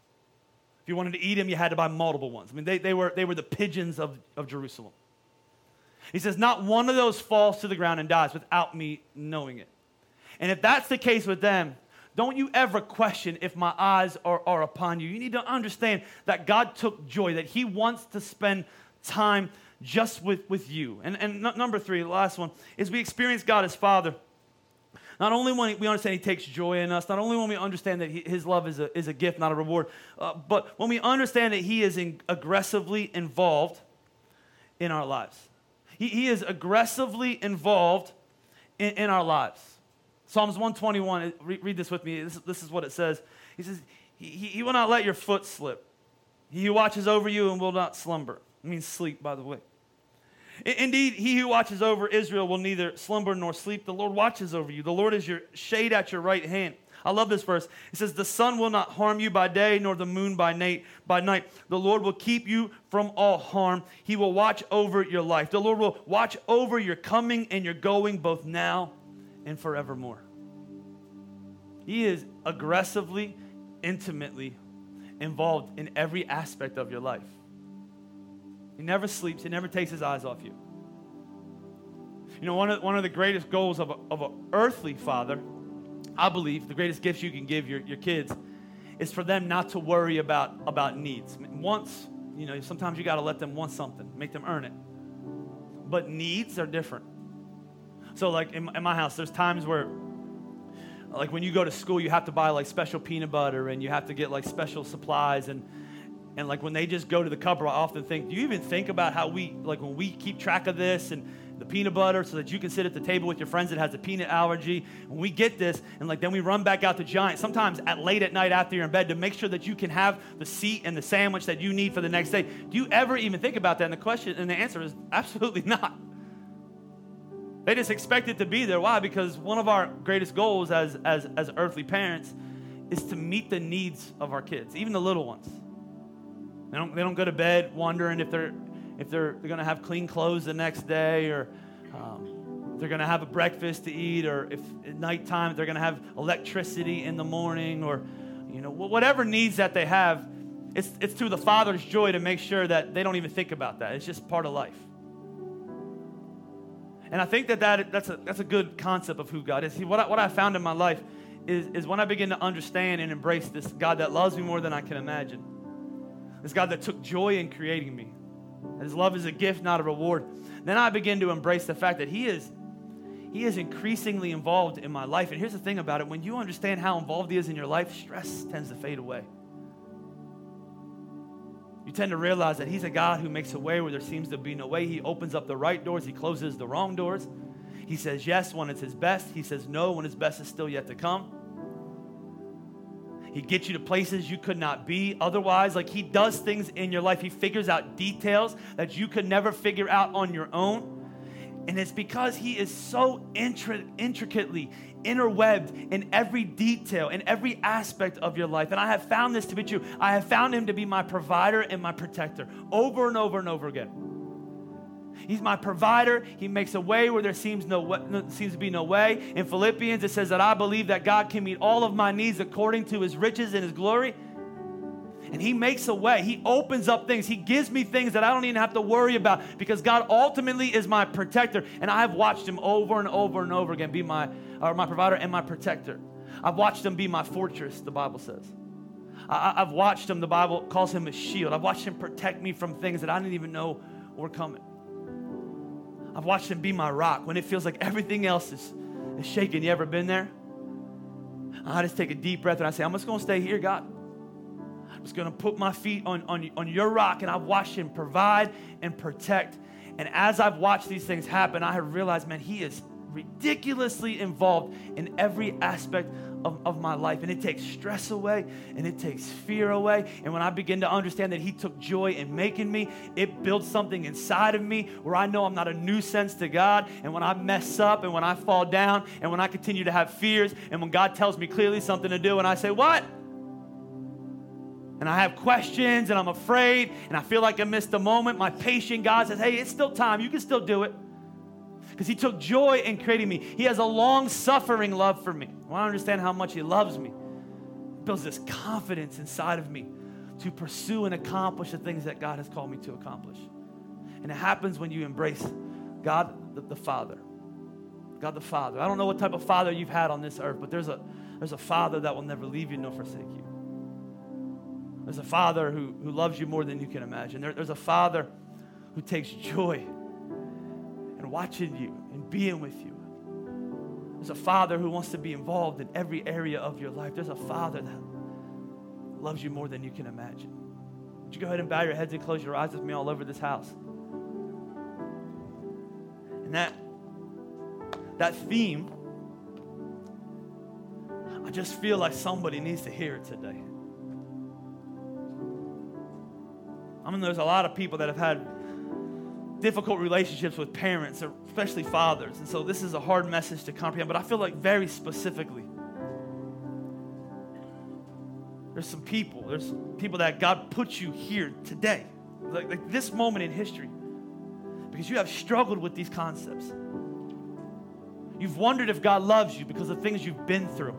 If you wanted to eat him, you had to buy multiple ones. I mean, they, they, were, they were the pigeons of, of Jerusalem. He says, Not one of those falls to the ground and dies without me knowing it. And if that's the case with them, don't you ever question if my eyes are, are upon you. You need to understand that God took joy, that He wants to spend time just with, with you. And, and n- number three, the last one, is we experience God as Father. Not only when we understand He takes joy in us, not only when we understand that he, His love is a, is a gift, not a reward, uh, but when we understand that He is in, aggressively involved in our lives. He, he is aggressively involved in, in our lives. Psalms 121, read, this with me. This, this, is what it says. He says, he, he will not let your foot slip. He watches over you and will not slumber. It means sleep, by the way. Indeed, he who watches over Israel will neither slumber nor sleep. The Lord watches over you. The Lord is your shade at your right hand. I love this verse. It says, The sun will not harm you by day, nor the moon by night. By night, the Lord will keep you from all harm. He will watch over your life. The Lord will watch over your coming and your going, both now and forevermore. He is aggressively, intimately involved in every aspect of your life. He never sleeps, he never takes his eyes off you. You know, one of, one of the greatest goals of, of an earthly father, I believe, the greatest gifts you can give your, your kids is for them not to worry about, about needs. Once, you know, sometimes you got to let them want something, make them earn it. But needs are different. So, like in, in my house, there's times where like when you go to school you have to buy like special peanut butter and you have to get like special supplies and and like when they just go to the cupboard, I often think, do you even think about how we, like when we keep track of this and the peanut butter so that you can sit at the table with your friends that has a peanut allergy. When we get this, and like then we run back out to Giant, sometimes at late at night after you're in bed to make sure that you can have the seat and the sandwich that you need for the next day. Do you ever even think about that? And the question and the answer is absolutely not. They just expect it to be there. Why? Because one of our greatest goals as, as, as earthly parents is to meet the needs of our kids, even the little ones. They don't, they don't go to bed wondering if they're, if they're, they're going to have clean clothes the next day or um, they're going to have a breakfast to eat or if at nighttime they're going to have electricity in the morning or, you know, whatever needs that they have. It's, it's through the Father's joy to make sure that they don't even think about that. It's just part of life. And I think that, that that's, a, that's a good concept of who God is. See, what I, what I found in my life is, is when I begin to understand and embrace this God that loves me more than I can imagine this God that took joy in creating me. His love is a gift, not a reward. Then I begin to embrace the fact that He is, He is increasingly involved in my life. And here's the thing about it when you understand how involved He is in your life, stress tends to fade away. You tend to realize that He's a God who makes a way where there seems to be no way. He opens up the right doors, He closes the wrong doors. He says yes when it's His best, He says no when His best is still yet to come. He gets you to places you could not be otherwise. Like He does things in your life. He figures out details that you could never figure out on your own. And it's because He is so intri- intricately interwebbed in every detail, in every aspect of your life. And I have found this to be true. I have found Him to be my provider and my protector over and over and over again. He's my provider. He makes a way where there seems no way, seems to be no way. In Philippians, it says that I believe that God can meet all of my needs according to His riches and His glory. And He makes a way. He opens up things. He gives me things that I don't even have to worry about because God ultimately is my protector. And I have watched Him over and over and over again be my, or my provider and my protector. I've watched Him be my fortress, the Bible says. I, I've watched Him, the Bible calls Him a shield. I've watched Him protect me from things that I didn't even know were coming. I've watched him be my rock when it feels like everything else is, is shaking. You ever been there? I just take a deep breath and I say, I'm just going to stay here, God. I'm just going to put my feet on, on, on your rock and I've watched him provide and protect. And as I've watched these things happen, I have realized, man, he is ridiculously involved in every aspect of, of my life. And it takes stress away and it takes fear away. And when I begin to understand that He took joy in making me, it builds something inside of me where I know I'm not a nuisance to God. And when I mess up and when I fall down and when I continue to have fears and when God tells me clearly something to do and I say, What? and I have questions and I'm afraid and I feel like I missed a moment, my patient God says, Hey, it's still time. You can still do it because he took joy in creating me. He has a long suffering love for me. I understand how much he loves me, builds this confidence inside of me to pursue and accomplish the things that God has called me to accomplish. And it happens when you embrace God the, the Father. God the Father. I don't know what type of father you've had on this earth, but there's a There's a Father that will never leave you nor forsake you. There's a Father who, who loves you more than you can imagine. There, there's a Father who takes joy watching you and being with you. There's a Father who wants to be involved in every area of your life. There's a Father that loves you more than you can imagine. Would you go ahead and bow your heads and close your eyes with me all over this house? And that, that theme, I just feel like somebody needs to hear it today. I mean, there's a lot of people that have had difficult relationships with parents, especially fathers. And so this is a hard message to comprehend, but I feel like very specifically, there's some people, there's people that God put you here today, like, like this moment in history, because you have struggled with these concepts. You've wondered if God loves you because of things you've been through.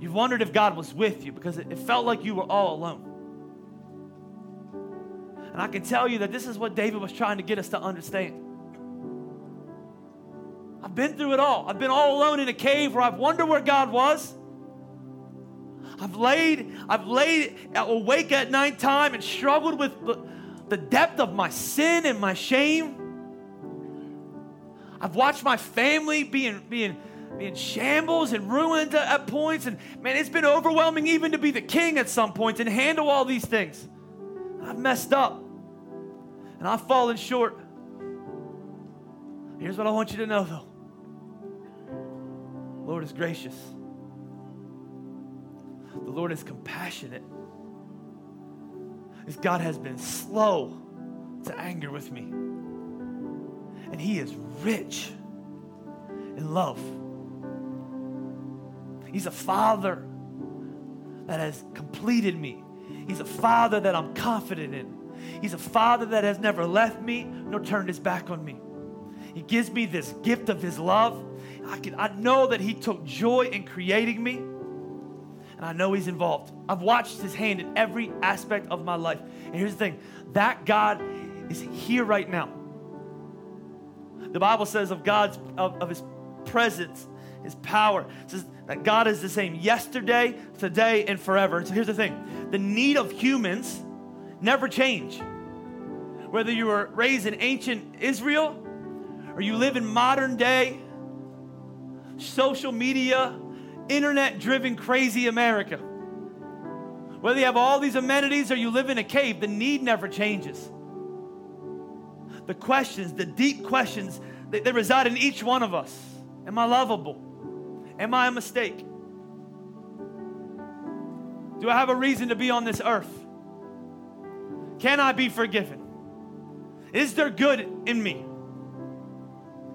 You've wondered if God was with you because it, it felt like you were all alone. And I can tell you that this is what David was trying to get us to understand. I've been through it all. I've been all alone in a cave where I've wondered where God was. I've laid, I've laid awake at night time and struggled with the depth of my sin and my shame. I've watched my family being, being, being shambles and ruined at points. And man, it's been overwhelming even to be the king at some points and handle all these things. I've messed up and I've fallen short. Here's what I want you to know though Lord is gracious, the Lord is compassionate. His God has been slow to anger with me, and He is rich in love. He's a father that has completed me. He's a father that I'm confident in. He's a father that has never left me nor turned his back on me. He gives me this gift of his love. I, can, I know that he took joy in creating me, and I know he's involved. I've watched his hand in every aspect of my life. And here's the thing that God is here right now. The Bible says of God's of, of his presence, his power. Says that God is the same yesterday, today, and forever. So here's the thing the need of humans never change. Whether you were raised in ancient Israel or you live in modern day, social media, internet driven, crazy America. Whether you have all these amenities or you live in a cave, the need never changes. The questions, the deep questions, they, they reside in each one of us. Am I lovable? Am I a mistake? Do I have a reason to be on this earth? Can I be forgiven? Is there good in me?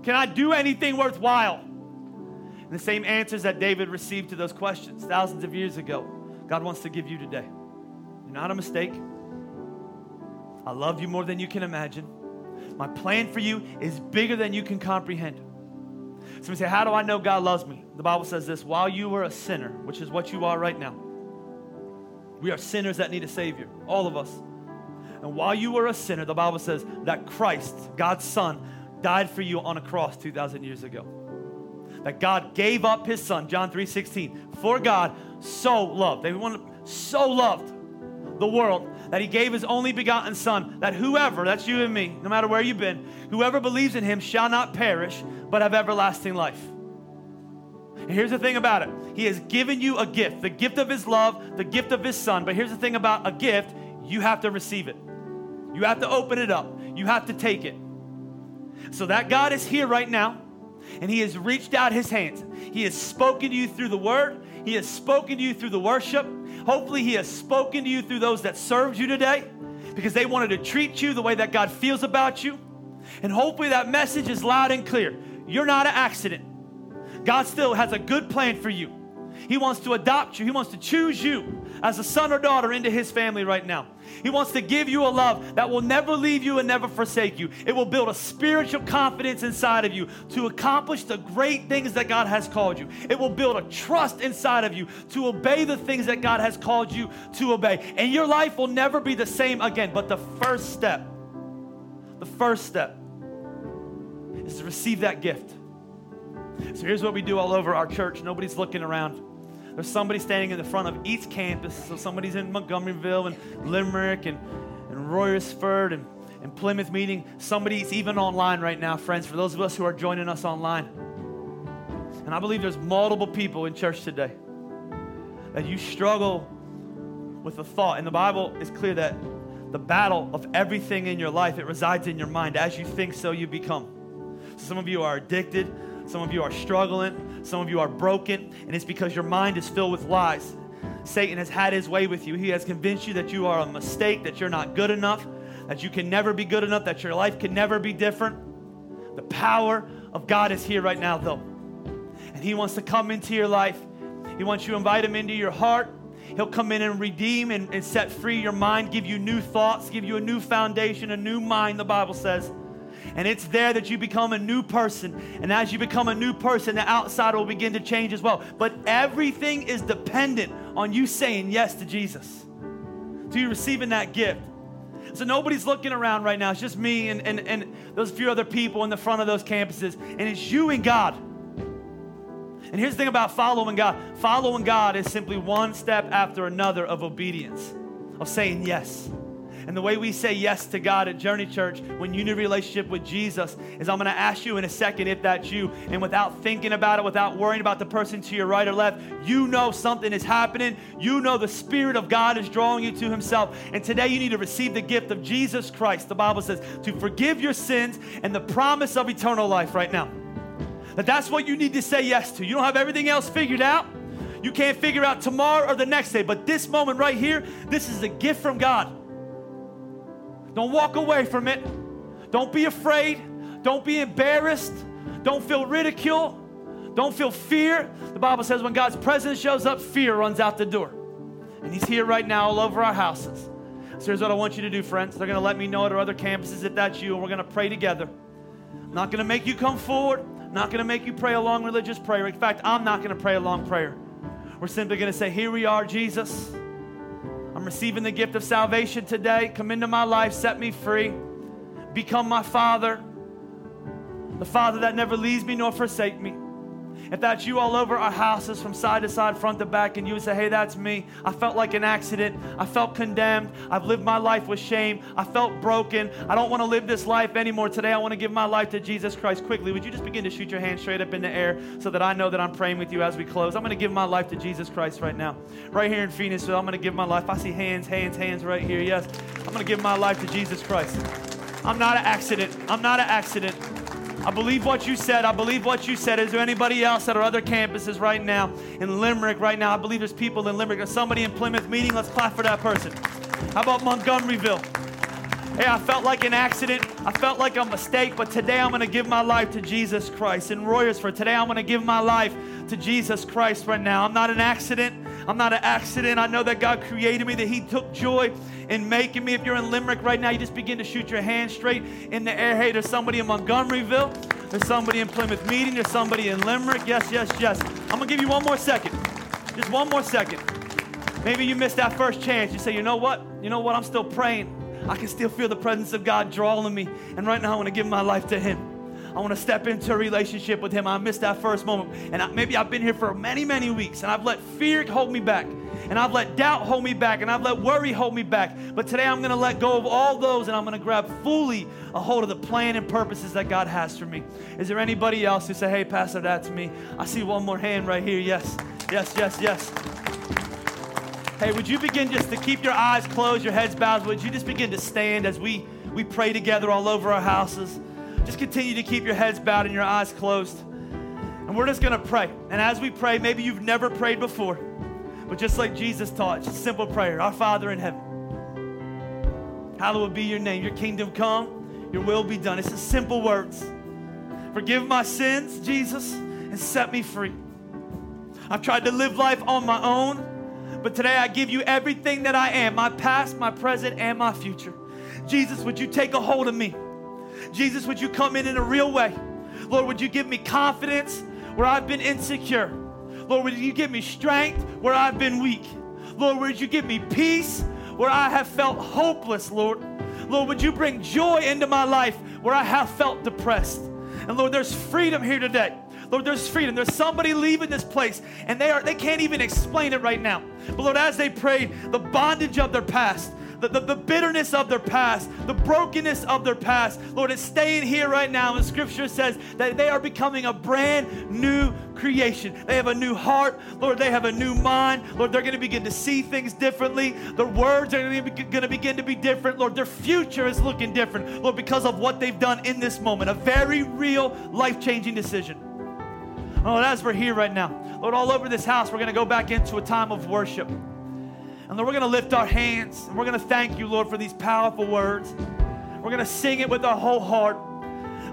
Can I do anything worthwhile? And the same answers that David received to those questions thousands of years ago, God wants to give you today. You're not a mistake. I love you more than you can imagine. My plan for you is bigger than you can comprehend. Somebody say, How do I know God loves me? The Bible says this while you were a sinner, which is what you are right now, we are sinners that need a Savior, all of us. And while you were a sinner, the Bible says that Christ, God's Son, died for you on a cross 2,000 years ago. That God gave up his son, John 3 16, for God so loved. They wanted, so loved the world that he gave his only begotten son, that whoever, that's you and me, no matter where you've been, whoever believes in him shall not perish, but have everlasting life. And here's the thing about it He has given you a gift, the gift of His love, the gift of His Son. But here's the thing about a gift you have to receive it. You have to open it up, you have to take it. So that God is here right now, and He has reached out His hands. He has spoken to you through the Word, He has spoken to you through the worship. Hopefully, He has spoken to you through those that served you today because they wanted to treat you the way that God feels about you. And hopefully, that message is loud and clear. You're not an accident. God still has a good plan for you. He wants to adopt you. He wants to choose you as a son or daughter into his family right now. He wants to give you a love that will never leave you and never forsake you. It will build a spiritual confidence inside of you to accomplish the great things that God has called you. It will build a trust inside of you to obey the things that God has called you to obey. And your life will never be the same again. But the first step, the first step is to receive that gift. So here's what we do all over our church nobody's looking around. There's somebody standing in the front of each campus. So somebody's in Montgomeryville and Limerick and, and Royersford and, and Plymouth meeting. Somebody's even online right now, friends, for those of us who are joining us online. And I believe there's multiple people in church today that you struggle with the thought. And the Bible is clear that the battle of everything in your life, it resides in your mind. As you think, so you become. Some of you are addicted, some of you are struggling, some of you are broken, and it's because your mind is filled with lies. Satan has had his way with you. He has convinced you that you are a mistake, that you're not good enough, that you can never be good enough, that your life can never be different. The power of God is here right now, though. And He wants to come into your life. He wants you to invite Him into your heart. He'll come in and redeem and, and set free your mind, give you new thoughts, give you a new foundation, a new mind, the Bible says. And it's there that you become a new person. And as you become a new person, the outside will begin to change as well. But everything is dependent on you saying yes to Jesus, to you receiving that gift. So nobody's looking around right now. It's just me and, and, and those few other people in the front of those campuses. And it's you and God. And here's the thing about following God following God is simply one step after another of obedience, of saying yes. And the way we say yes to God at Journey Church when you need a relationship with Jesus is I'm going to ask you in a second if that's you. And without thinking about it, without worrying about the person to your right or left, you know something is happening. You know the Spirit of God is drawing you to Himself. And today you need to receive the gift of Jesus Christ. The Bible says to forgive your sins and the promise of eternal life right now. That that's what you need to say yes to. You don't have everything else figured out. You can't figure out tomorrow or the next day, but this moment right here, this is a gift from God. Don't walk away from it. Don't be afraid. Don't be embarrassed. Don't feel ridicule. Don't feel fear. The Bible says when God's presence shows up, fear runs out the door. And He's here right now all over our houses. So here's what I want you to do, friends. They're going to let me know at our other campuses if that's you, and we're going to pray together. I'm not going to make you come forward. I'm not going to make you pray a long religious prayer. In fact, I'm not going to pray a long prayer. We're simply going to say, Here we are, Jesus. I'm receiving the gift of salvation today. Come into my life, set me free. Become my Father, the Father that never leaves me nor forsake me. If that's you all over our houses from side to side, front to back, and you would say, Hey, that's me. I felt like an accident. I felt condemned. I've lived my life with shame. I felt broken. I don't want to live this life anymore. Today, I want to give my life to Jesus Christ. Quickly, would you just begin to shoot your hand straight up in the air so that I know that I'm praying with you as we close? I'm going to give my life to Jesus Christ right now. Right here in Phoenix, so I'm going to give my life. I see hands, hands, hands right here. Yes, I'm going to give my life to Jesus Christ. I'm not an accident. I'm not an accident. I believe what you said. I believe what you said. Is there anybody else at our other campuses right now? In Limerick right now, I believe there's people in Limerick. There's somebody in Plymouth meeting. Let's clap for that person. How about Montgomeryville? Hey, I felt like an accident. I felt like a mistake, but today I'm going to give my life to Jesus Christ. In Royersford, today I'm going to give my life to Jesus Christ right now. I'm not an accident. I'm not an accident. I know that God created me, that He took joy in making me. If you're in Limerick right now, you just begin to shoot your hand straight in the air. Hey, there's somebody in Montgomeryville. There's somebody in Plymouth Meeting. There's somebody in Limerick. Yes, yes, yes. I'm going to give you one more second. Just one more second. Maybe you missed that first chance. You say, you know what? You know what? I'm still praying. I can still feel the presence of God drawing me. And right now, I want to give my life to Him. I want to step into a relationship with Him. I missed that first moment. And I, maybe I've been here for many, many weeks and I've let fear hold me back. And I've let doubt hold me back. And I've let worry hold me back. But today I'm going to let go of all those and I'm going to grab fully a hold of the plan and purposes that God has for me. Is there anybody else who say, hey, Pastor, that's me? I see one more hand right here. Yes, yes, yes, yes. Hey, would you begin just to keep your eyes closed, your heads bowed? Would you just begin to stand as we, we pray together all over our houses? Just continue to keep your heads bowed and your eyes closed. And we're just going to pray. And as we pray, maybe you've never prayed before, but just like Jesus taught, just simple prayer Our Father in heaven, hallowed be your name. Your kingdom come, your will be done. It's the simple words. Forgive my sins, Jesus, and set me free. I've tried to live life on my own, but today I give you everything that I am my past, my present, and my future. Jesus, would you take a hold of me? Jesus, would you come in in a real way? Lord, would you give me confidence where I've been insecure? Lord, would you give me strength where I've been weak? Lord, would you give me peace where I have felt hopeless, Lord? Lord, would you bring joy into my life where I have felt depressed? And Lord, there's freedom here today. Lord, there's freedom. There's somebody leaving this place and they are they can't even explain it right now. But Lord, as they prayed, the bondage of their past, the, the, the, bitterness of their past, the brokenness of their past. Lord, it's staying here right now. And scripture says that they are becoming a brand new creation. They have a new heart. Lord, they have a new mind. Lord, they're going to begin to see things differently. Their words are going to begin to be different. Lord, their future is looking different. Lord, because of what they've done in this moment, a very real life changing decision. Lord, as we're here right now, Lord, all over this house, we're going to go back into a time of worship. And Lord, we're going to lift our hands and we're going to thank you, Lord, for these powerful words. We're going to sing it with our whole heart.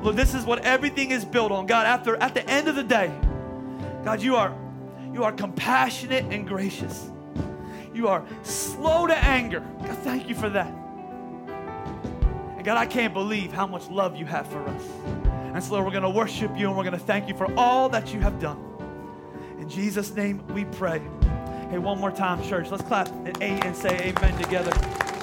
Lord, this is what everything is built on. God, after at the end of the day, God, you are you are compassionate and gracious. You are slow to anger. God, thank you for that. And God, I can't believe how much love you have for us. And so, Lord, we're going to worship you and we're going to thank you for all that you have done. In Jesus' name we pray. Hey, one more time, church. Let's clap and, a and say amen together.